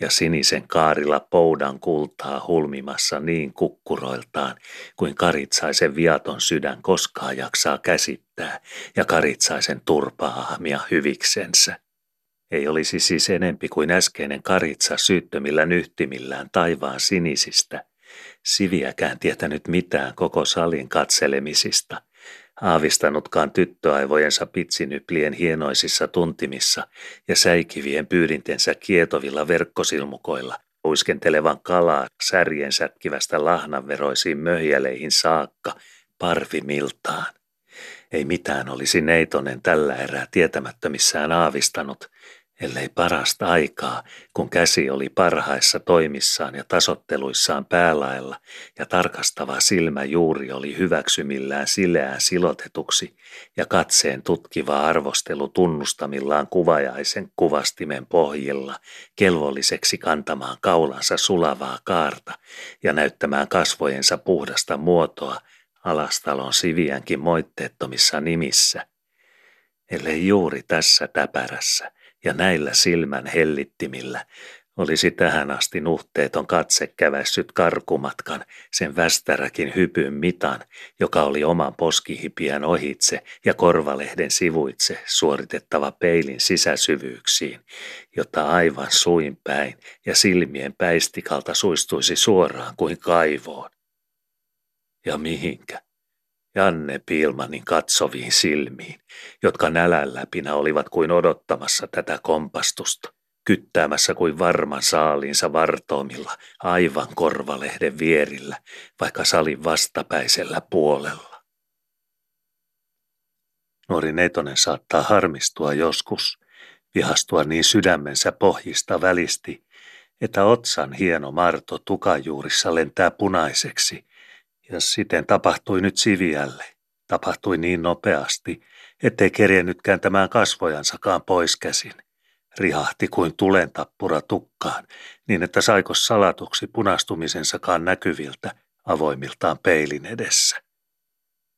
ja sinisen kaarilla poudan kultaa hulmimassa niin kukkuroiltaan, kuin karitsaisen viaton sydän koskaan jaksaa käsittää, ja karitsaisen turpaahmia hyviksensä. Ei olisi siis enempi kuin äskeinen karitsa syyttömillä nyhtimillään taivaan sinisistä, Siviäkään tietänyt mitään koko salin katselemisista, aavistanutkaan tyttöaivojensa pitsinyplien hienoisissa tuntimissa ja säikivien pyydintensä kietovilla verkkosilmukoilla, uiskentelevan kalaa särjen sätkivästä lahnanveroisiin möhjäleihin saakka, parvimiltaan. Ei mitään olisi Neitonen tällä erää tietämättömissään aavistanut, ellei parasta aikaa, kun käsi oli parhaissa toimissaan ja tasotteluissaan päälailla ja tarkastava silmä juuri oli hyväksymillään sileään silotetuksi ja katseen tutkiva arvostelu tunnustamillaan kuvajaisen kuvastimen pohjilla kelvolliseksi kantamaan kaulansa sulavaa kaarta ja näyttämään kasvojensa puhdasta muotoa alastalon siviänkin moitteettomissa nimissä, ellei juuri tässä täpärässä – ja näillä silmän hellittimillä olisi tähän asti nuhteeton katse kävässyt karkumatkan sen västäräkin hypyn mitan, joka oli oman poskihipiän ohitse ja korvalehden sivuitse suoritettava peilin sisäsyvyyksiin, jotta aivan suin päin ja silmien päistikalta suistuisi suoraan kuin kaivoon. Ja mihinkä? Janne Pilmanin katsoviin silmiin, jotka nälän läpinä olivat kuin odottamassa tätä kompastusta, kyttäämässä kuin varman saaliinsa vartoomilla aivan korvalehden vierillä, vaikka salin vastapäisellä puolella. Nuori Netonen saattaa harmistua joskus, vihastua niin sydämensä pohjista välisti, että otsan hieno marto tukajuurissa lentää punaiseksi ja siten tapahtui nyt Siviälle. Tapahtui niin nopeasti, ettei kerjennyt kääntämään kasvojansakaan pois käsin. Rihahti kuin tulentappura tukkaan, niin että saiko salatuksi punastumisensakaan näkyviltä avoimiltaan peilin edessä.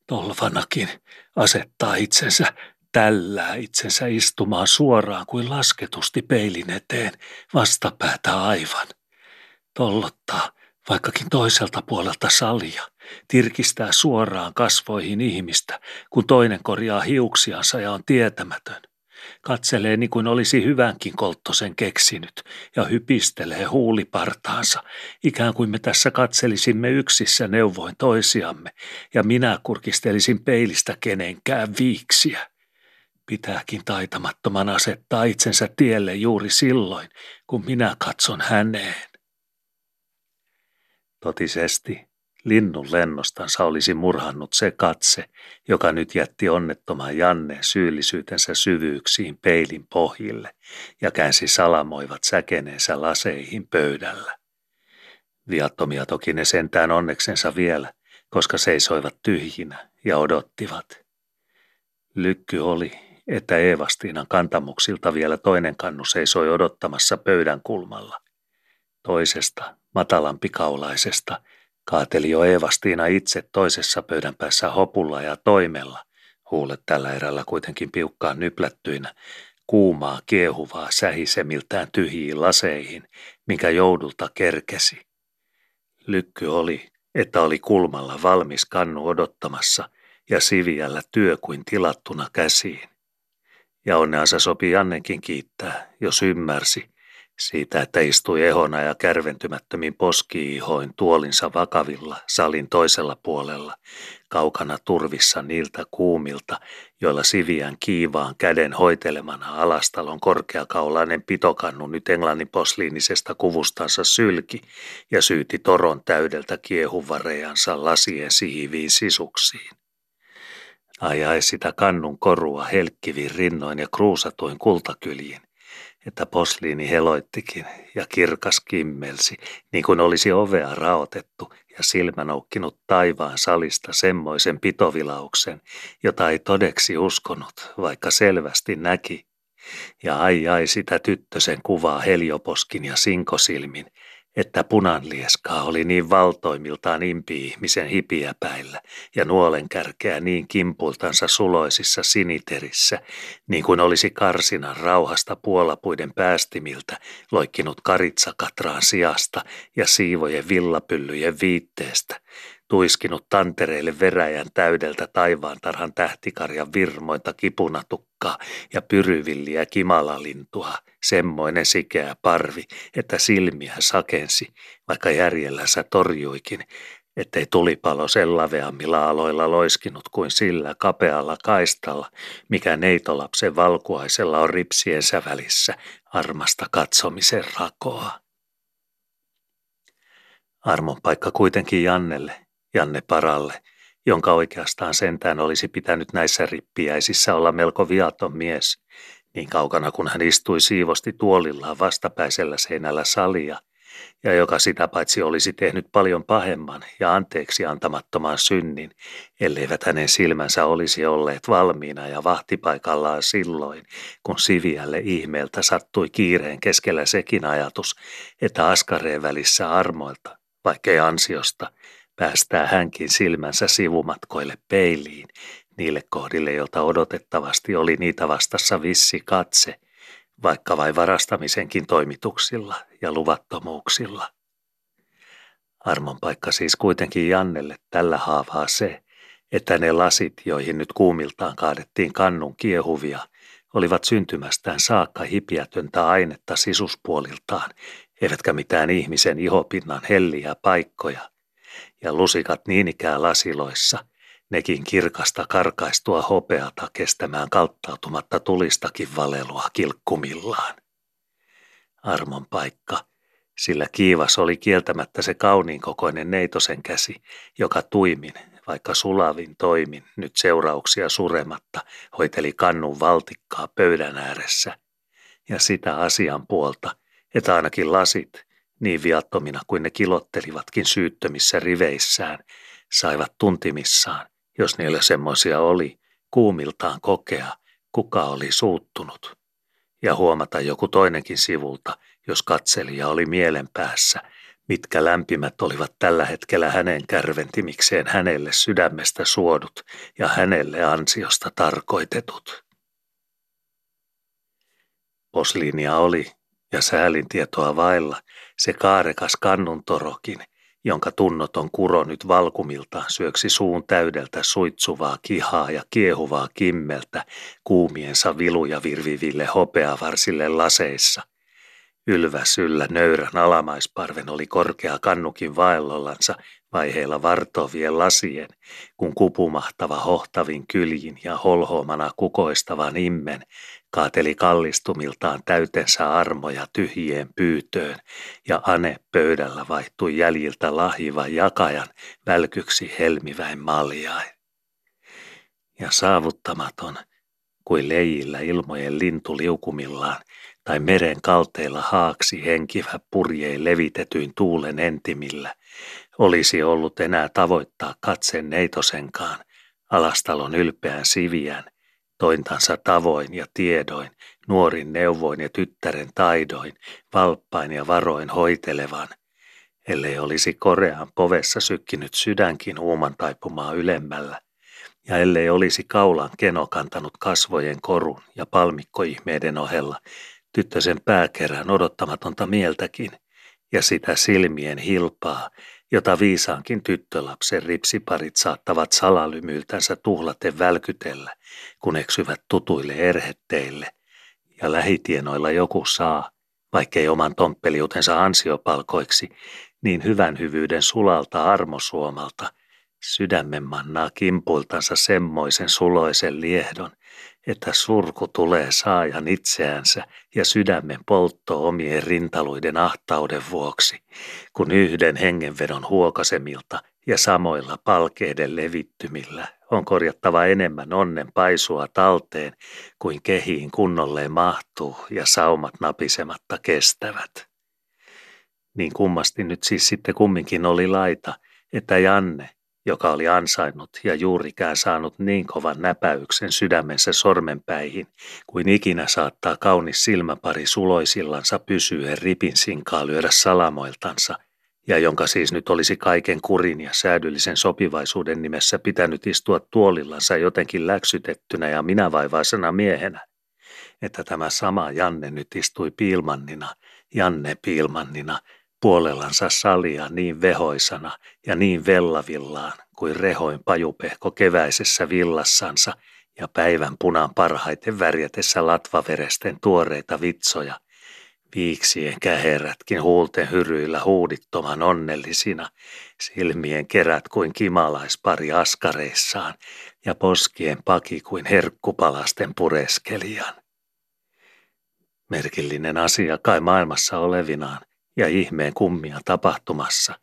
Tolvanakin asettaa itsensä tällä itsensä istumaan suoraan kuin lasketusti peilin eteen, vastapäätä aivan. Tollottaa, vaikkakin toiselta puolelta salia, tirkistää suoraan kasvoihin ihmistä, kun toinen korjaa hiuksiansa ja on tietämätön. Katselee niin kuin olisi hyvänkin kolttosen keksinyt ja hypistelee huulipartaansa, ikään kuin me tässä katselisimme yksissä neuvoin toisiamme ja minä kurkistelisin peilistä kenenkään viiksiä. Pitääkin taitamattoman asettaa itsensä tielle juuri silloin, kun minä katson häneen. Totisesti linnun lennostansa olisi murhannut se katse, joka nyt jätti onnettoman Janne syyllisyytensä syvyyksiin peilin pohjille ja käänsi salamoivat säkeneensä laseihin pöydällä. Viattomia toki ne sentään onneksensa vielä, koska seisoivat tyhjinä ja odottivat. Lykky oli, että Eevastiinan kantamuksilta vielä toinen kannu seisoi odottamassa pöydän kulmalla. Toisesta, matalampi kaulaisesta, kaateli jo Eevastiina itse toisessa pöydän päässä hopulla ja toimella, huulet tällä erällä kuitenkin piukkaan nyplättyinä, kuumaa kiehuvaa sähisemiltään tyhjiin laseihin, minkä joudulta kerkesi. Lykky oli, että oli kulmalla valmis kannu odottamassa ja siviällä työ kuin tilattuna käsiin. Ja onneansa sopi Jannenkin kiittää, jos ymmärsi, siitä, että istui ehona ja kärventymättömin poskiihoin tuolinsa vakavilla salin toisella puolella, kaukana turvissa niiltä kuumilta, joilla Siviän kiivaan käden hoitelemana alastalon korkeakaulainen pitokannu nyt englannin posliinisesta kuvustansa sylki ja syyti toron täydeltä kiehuvarejansa lasien sihiviin sisuksiin. Ajai sitä kannun korua helkkiviin rinnoin ja kruusatuin kultakyljin, että posliini heloittikin ja kirkas kimmelsi, niin kuin olisi ovea raotettu ja silmä noukkinut taivaan salista semmoisen pitovilauksen, jota ei todeksi uskonut, vaikka selvästi näki. Ja ai ai sitä tyttösen kuvaa heljoposkin ja sinkosilmin, että punanlieskaa oli niin valtoimiltaan impi-ihmisen hipiäpäillä ja nuolenkärkeä niin kimpultansa suloisissa siniterissä, niin kuin olisi karsinan rauhasta puolapuiden päästimiltä loikkinut karitsakatraan sijasta ja siivojen villapyllyjen viitteestä, tuiskinut tantereille veräjän täydeltä taivaantarhan tähtikarjan virmoita kipunatukkaa ja pyryvilliä kimalalintua, semmoinen sikeä parvi, että silmiä sakensi, vaikka järjellänsä torjuikin, ettei tulipalo sellaveammilla aloilla loiskinut kuin sillä kapealla kaistalla, mikä neitolapsen valkuaisella on ripsiensä välissä armasta katsomisen rakoa. Armon paikka kuitenkin Jannelle, Janne Paralle, jonka oikeastaan sentään olisi pitänyt näissä rippiäisissä olla melko viaton mies, niin kaukana kun hän istui siivosti tuolillaan vastapäisellä seinällä salia, ja joka sitä paitsi olisi tehnyt paljon pahemman ja anteeksi antamattoman synnin, elleivät hänen silmänsä olisi olleet valmiina ja vahtipaikallaan silloin, kun Siviälle ihmeeltä sattui kiireen keskellä sekin ajatus, että askareen välissä armoilta, vaikkei ansiosta, päästää hänkin silmänsä sivumatkoille peiliin, niille kohdille, joilta odotettavasti oli niitä vastassa vissi katse, vaikka vain varastamisenkin toimituksilla ja luvattomuuksilla. Armon paikka siis kuitenkin Jannelle tällä haavaa se, että ne lasit, joihin nyt kuumiltaan kaadettiin kannun kiehuvia, olivat syntymästään saakka hipiätöntä ainetta sisuspuoliltaan, eivätkä mitään ihmisen ihopinnan helliä paikkoja, ja lusikat niin ikään lasiloissa, nekin kirkasta karkaistua hopeata kestämään kalttautumatta tulistakin valelua kilkkumillaan. Armon paikka, sillä kiivas oli kieltämättä se kauniin kokoinen neitosen käsi, joka tuimin, vaikka sulavin toimin, nyt seurauksia surematta, hoiteli kannun valtikkaa pöydän ääressä. Ja sitä asian puolta, että ainakin lasit, niin viattomina kuin ne kilottelivatkin syyttömissä riveissään, saivat tuntimissaan, jos niillä semmoisia oli, kuumiltaan kokea, kuka oli suuttunut. Ja huomata joku toinenkin sivulta, jos katselija oli mielen päässä, mitkä lämpimät olivat tällä hetkellä hänen kärventimikseen hänelle sydämestä suodut ja hänelle ansiosta tarkoitetut. Posliinia oli, ja säälin tietoa vailla, se kaarekas kannuntorokin, jonka tunnoton kuro nyt valkumilta syöksi suun täydeltä suitsuvaa kihaa ja kiehuvaa kimmeltä kuumiensa viluja virviville hopeavarsille laseissa. Ylvä syllä nöyrän alamaisparven oli korkea kannukin vaellollansa vaiheilla vartovien lasien, kun kupumahtava hohtavin kyljin ja holhoomana kukoistavan immen kaateli kallistumiltaan täytensä armoja tyhjien pyytöön, ja Ane pöydällä vaihtui jäljiltä lahiva jakajan välkyksi helmiväin maljain. Ja saavuttamaton, kuin leijillä ilmojen lintu liukumillaan, tai meren kalteilla haaksi henkivä purjei levitetyin tuulen entimillä, olisi ollut enää tavoittaa katsen neitosenkaan, alastalon ylpeän siviän, tointansa tavoin ja tiedoin, nuorin neuvoin ja tyttären taidoin, valppain ja varoin hoitelevan, ellei olisi Korean povessa sykkinyt sydänkin huuman taipumaa ylemmällä, ja ellei olisi kaulan keno kantanut kasvojen korun ja palmikkoihmeiden ohella tyttösen pääkerän odottamatonta mieltäkin, ja sitä silmien hilpaa, jota viisaankin tyttölapsen ripsiparit saattavat salalymyltänsä tuhlaten välkytellä, kun eksyvät tutuille erhetteille, ja lähitienoilla joku saa, vaikkei oman tomppeliutensa ansiopalkoiksi, niin hyvän hyvyyden sulalta armosuomalta, sydämen mannaa kimpultansa semmoisen suloisen liehdon, että surku tulee saajan itseänsä ja sydämen poltto omien rintaluiden ahtauden vuoksi, kun yhden hengenvedon huokasemilta ja samoilla palkeiden levittymillä on korjattava enemmän onnen paisua talteen kuin kehiin kunnolleen mahtuu ja saumat napisematta kestävät. Niin kummasti nyt siis sitten kumminkin oli laita, että Janne, joka oli ansainnut ja juurikään saanut niin kovan näpäyksen sydämensä sormenpäihin, kuin ikinä saattaa kaunis silmäpari suloisillansa pysyen ripin sinkaa lyödä salamoiltansa, ja jonka siis nyt olisi kaiken kurin ja säädyllisen sopivaisuuden nimessä pitänyt istua tuolillansa jotenkin läksytettynä ja minävaivaisena miehenä, että tämä sama Janne nyt istui piilmannina, Janne piilmannina, puolellansa salia niin vehoisana ja niin vellavillaan kuin rehoin pajupehko keväisessä villassansa ja päivän punan parhaiten värjätessä latvaveresten tuoreita vitsoja, viiksien käherätkin huulten hyryillä huudittoman onnellisina, silmien kerät kuin kimalaispari askareissaan ja poskien paki kuin herkkupalasten pureskelijan. Merkillinen asia kai maailmassa olevinaan, ja ihmeen kummia tapahtumassa,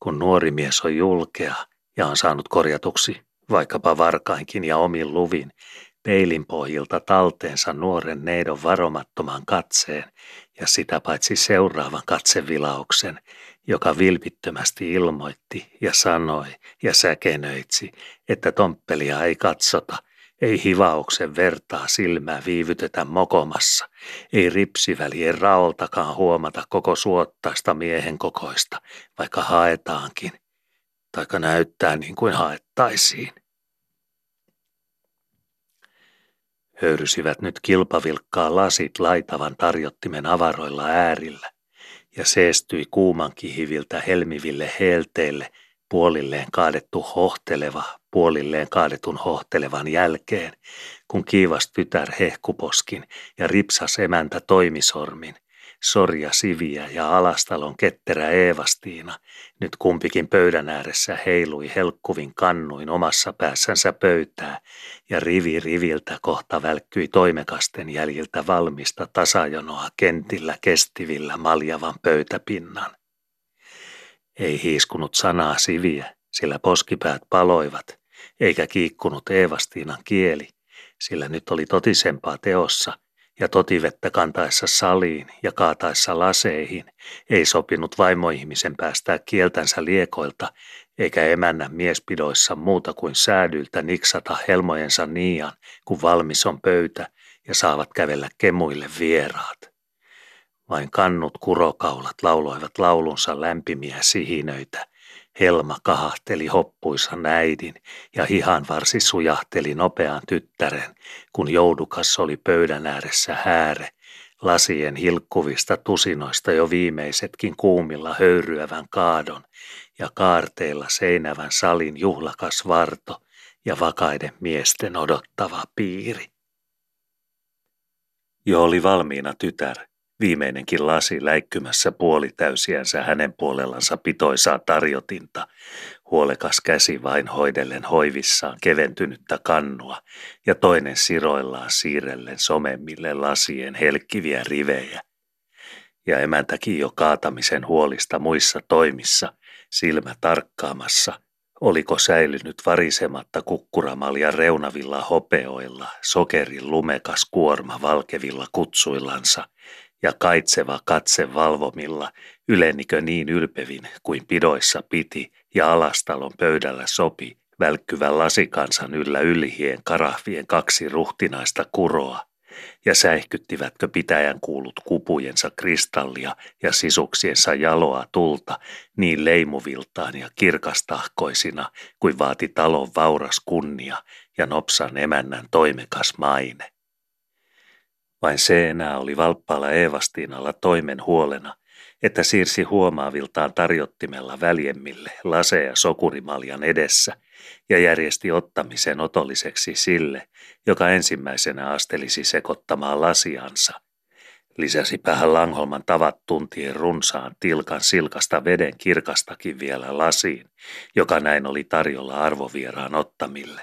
kun nuori mies on julkea ja on saanut korjatuksi vaikkapa varkainkin ja omin luvin peilin pohjilta talteensa nuoren neidon varomattoman katseen ja sitä paitsi seuraavan katsevilauksen, joka vilpittömästi ilmoitti ja sanoi ja säkenöitsi, että tomppelia ei katsota ei hivauksen vertaa silmää viivytetä mokomassa, ei ripsivälien raoltakaan huomata koko suottaista miehen kokoista, vaikka haetaankin, taika näyttää niin kuin haettaisiin. Höyrysivät nyt kilpavilkkaa lasit laitavan tarjottimen avaroilla äärillä ja seestyi kuuman kihiviltä helmiville helteille puolilleen kaadettu hohteleva, puolilleen kaadetun hohtelevan jälkeen, kun kiivas tytär hehkuposkin ja ripsas emäntä toimisormin, sorja Siviä ja Alastalon ketterä Eevastiina, nyt kumpikin pöydän ääressä heilui helkkuvin kannuin omassa päässänsä pöytää, ja rivi riviltä kohta välkkyi toimekasten jäljiltä valmista tasajonoa kentillä kestivillä maljavan pöytäpinnan. Ei hiiskunut sanaa Siviä, sillä poskipäät paloivat, eikä kiikkunut Eevastiinan kieli, sillä nyt oli totisempaa teossa, ja totivettä kantaessa saliin ja kaataessa laseihin ei sopinut vaimoihmisen päästää kieltänsä liekoilta, eikä emännän miespidoissa muuta kuin säädyltä niksata helmojensa niian, kun valmis on pöytä ja saavat kävellä kemuille vieraat. Vain kannut kurokaulat lauloivat laulunsa lämpimiä sihinöitä – Helma kahahteli hoppuissa näidin ja hihan varsi sujahteli nopean tyttären, kun joudukas oli pöydän ääressä häärä, lasien hilkkuvista tusinoista jo viimeisetkin kuumilla höyryävän kaadon ja kaarteilla seinävän salin juhlakas varto ja vakaiden miesten odottava piiri. Jo oli valmiina tytär, viimeinenkin lasi läikkymässä puolitäysiänsä hänen puolellansa pitoisaa tarjotinta, huolekas käsi vain hoidellen hoivissaan keventynyttä kannua ja toinen siroillaan siirrellen somemmille lasien helkkiviä rivejä. Ja emäntäkin jo kaatamisen huolista muissa toimissa, silmä tarkkaamassa, oliko säilynyt varisematta kukkuramalja reunavilla hopeoilla, sokerin lumekas kuorma valkevilla kutsuillansa ja kaitseva katse valvomilla, ylenikö niin ylpevin kuin pidoissa piti ja alastalon pöydällä sopi, välkkyvän lasikansan yllä ylihien karahvien kaksi ruhtinaista kuroa, ja säihkyttivätkö pitäjän kuulut kupujensa kristallia ja sisuksiensa jaloa tulta niin leimuviltaan ja kirkastahkoisina kuin vaati talon vauras kunnia ja nopsan emännän toimekas maine. Vain se enää oli valppaalla Eevastiinalla toimen huolena, että siirsi huomaaviltaan tarjottimella väljemmille laseja sokurimaljan edessä ja järjesti ottamisen otolliseksi sille, joka ensimmäisenä astelisi sekottamaan lasiansa. Lisäsi päähän Langholman tavat tuntien runsaan tilkan silkasta veden kirkastakin vielä lasiin, joka näin oli tarjolla arvovieraan ottamille.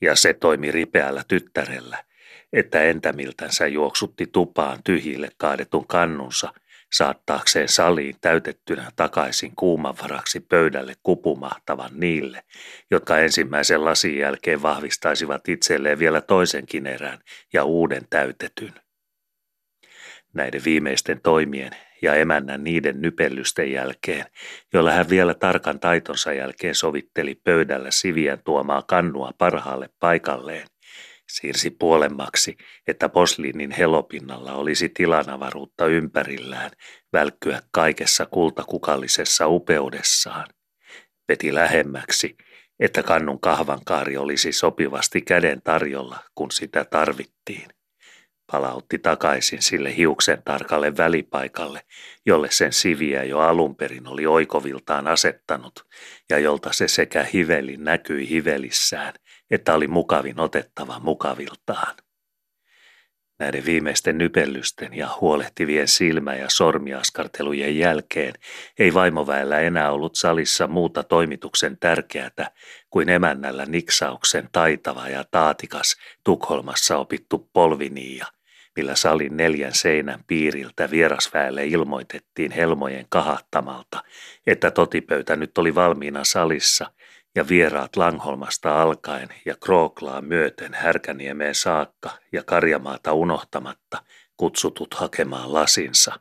Ja se toimi ripeällä tyttärellä, että entämiltänsä juoksutti tupaan tyhjille kaadetun kannunsa, saattaakseen saliin täytettynä takaisin kuumanvaraksi pöydälle kupumahtavan niille, jotka ensimmäisen lasin jälkeen vahvistaisivat itselleen vielä toisenkin erän ja uuden täytetyn. Näiden viimeisten toimien ja emännän niiden nypellysten jälkeen, joilla hän vielä tarkan taitonsa jälkeen sovitteli pöydällä Sivien tuomaa kannua parhaalle paikalleen, siirsi puolemmaksi, että posliinin helopinnalla olisi tilanavaruutta ympärillään välkkyä kaikessa kultakukallisessa upeudessaan. Veti lähemmäksi, että kannun kahvankaari olisi sopivasti käden tarjolla, kun sitä tarvittiin. Palautti takaisin sille hiuksen tarkalle välipaikalle, jolle sen siviä jo alun perin oli oikoviltaan asettanut, ja jolta se sekä hiveli näkyi hivelissään, että oli mukavin otettava mukaviltaan. Näiden viimeisten nypellysten ja huolehtivien silmä- ja sormiaskartelujen jälkeen ei vaimoväellä enää ollut salissa muuta toimituksen tärkeätä kuin emännällä niksauksen taitava ja taatikas Tukholmassa opittu polviniia, millä salin neljän seinän piiriltä vierasväelle ilmoitettiin helmojen kahattamalta, että totipöytä nyt oli valmiina salissa ja vieraat Langholmasta alkaen ja Krooklaa myöten Härkäniemeen saakka ja Karjamaata unohtamatta kutsutut hakemaan lasinsa.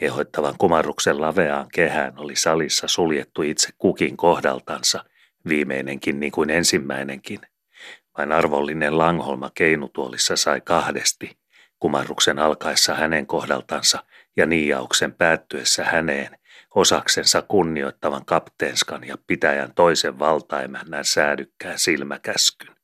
Kehoittavan kumarruksen laveaan kehään oli salissa suljettu itse kukin kohdaltansa, viimeinenkin niin kuin ensimmäinenkin. Vain arvollinen Langholma keinutuolissa sai kahdesti, kumarruksen alkaessa hänen kohdaltansa ja niiauksen päättyessä häneen, osaksensa kunnioittavan kapteenskan ja pitäjän toisen valtaemännän säädykkään silmäkäskyn.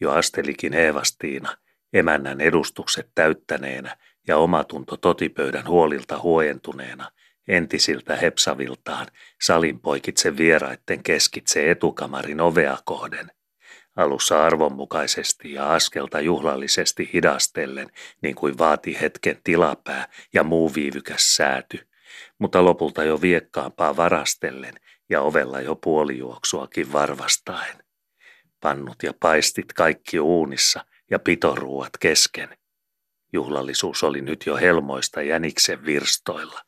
Jo astelikin Eevastiina, emännän edustukset täyttäneenä ja omatunto totipöydän huolilta huojentuneena, entisiltä hepsaviltaan, salin poikitse vieraitten keskitse etukamarin ovea kohden. Alussa arvonmukaisesti ja askelta juhlallisesti hidastellen, niin kuin vaati hetken tilapää ja muu viivykäs sääty – mutta lopulta jo viekkaampaa varastellen ja ovella jo puolijuoksuakin varvastaen. Pannut ja paistit kaikki uunissa ja pitoruuat kesken. Juhlallisuus oli nyt jo helmoista jäniksen virstoilla.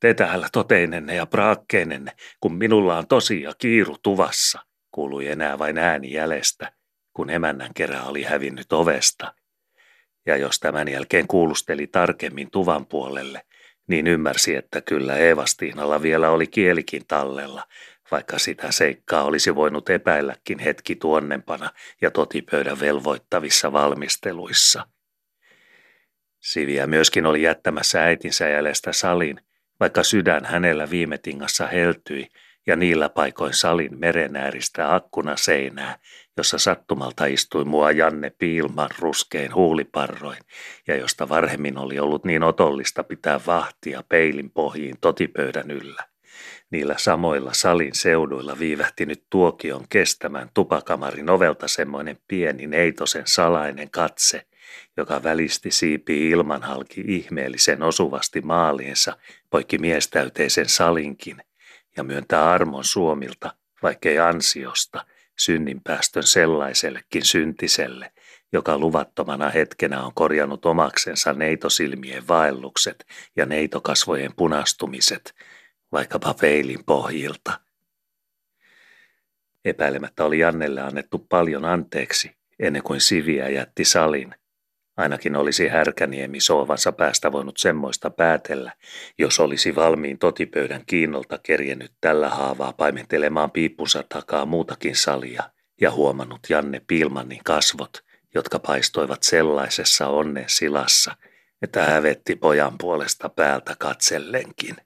Te täällä toteinenne ja praakkeinenne, kun minulla on tosia kiiru tuvassa, kuului enää vain ääni jäljestä, kun emännän kerä oli hävinnyt ovesta. Ja jos tämän jälkeen kuulusteli tarkemmin tuvan puolelle, niin ymmärsi, että kyllä Eevastiinalla vielä oli kielikin tallella, vaikka sitä seikkaa olisi voinut epäilläkin hetki tuonnempana ja totipöydän velvoittavissa valmisteluissa. Siviä myöskin oli jättämässä äitinsä jäljestä salin, vaikka sydän hänellä viime tingassa heltyi ja niillä paikoin salin merenääristä akkuna seinää, jossa sattumalta istui mua Janne Piilman ruskein huuliparroin ja josta varhemmin oli ollut niin otollista pitää vahtia peilin pohjiin totipöydän yllä. Niillä samoilla salin seuduilla viivähti nyt tuokion kestämään tupakamarin ovelta semmoinen pieni neitosen salainen katse, joka välisti siipi ilmanhalki ihmeellisen osuvasti maaliensa poikki miestäyteisen salinkin ja myöntää armon suomilta, vaikkei ansiosta, synninpäästön sellaisellekin syntiselle, joka luvattomana hetkenä on korjannut omaksensa neitosilmien vaellukset ja neitokasvojen punastumiset, vaikkapa peilin pohjilta. Epäilemättä oli Jannelle annettu paljon anteeksi, ennen kuin Siviä jätti salin, Ainakin olisi Härkäniemi soovansa päästä voinut semmoista päätellä, jos olisi valmiin totipöydän kiinnolta kerjennyt tällä haavaa paimentelemaan piippunsa takaa muutakin salia ja huomannut Janne Pilmannin kasvot, jotka paistoivat sellaisessa onnen silassa, että hävetti pojan puolesta päältä katsellenkin.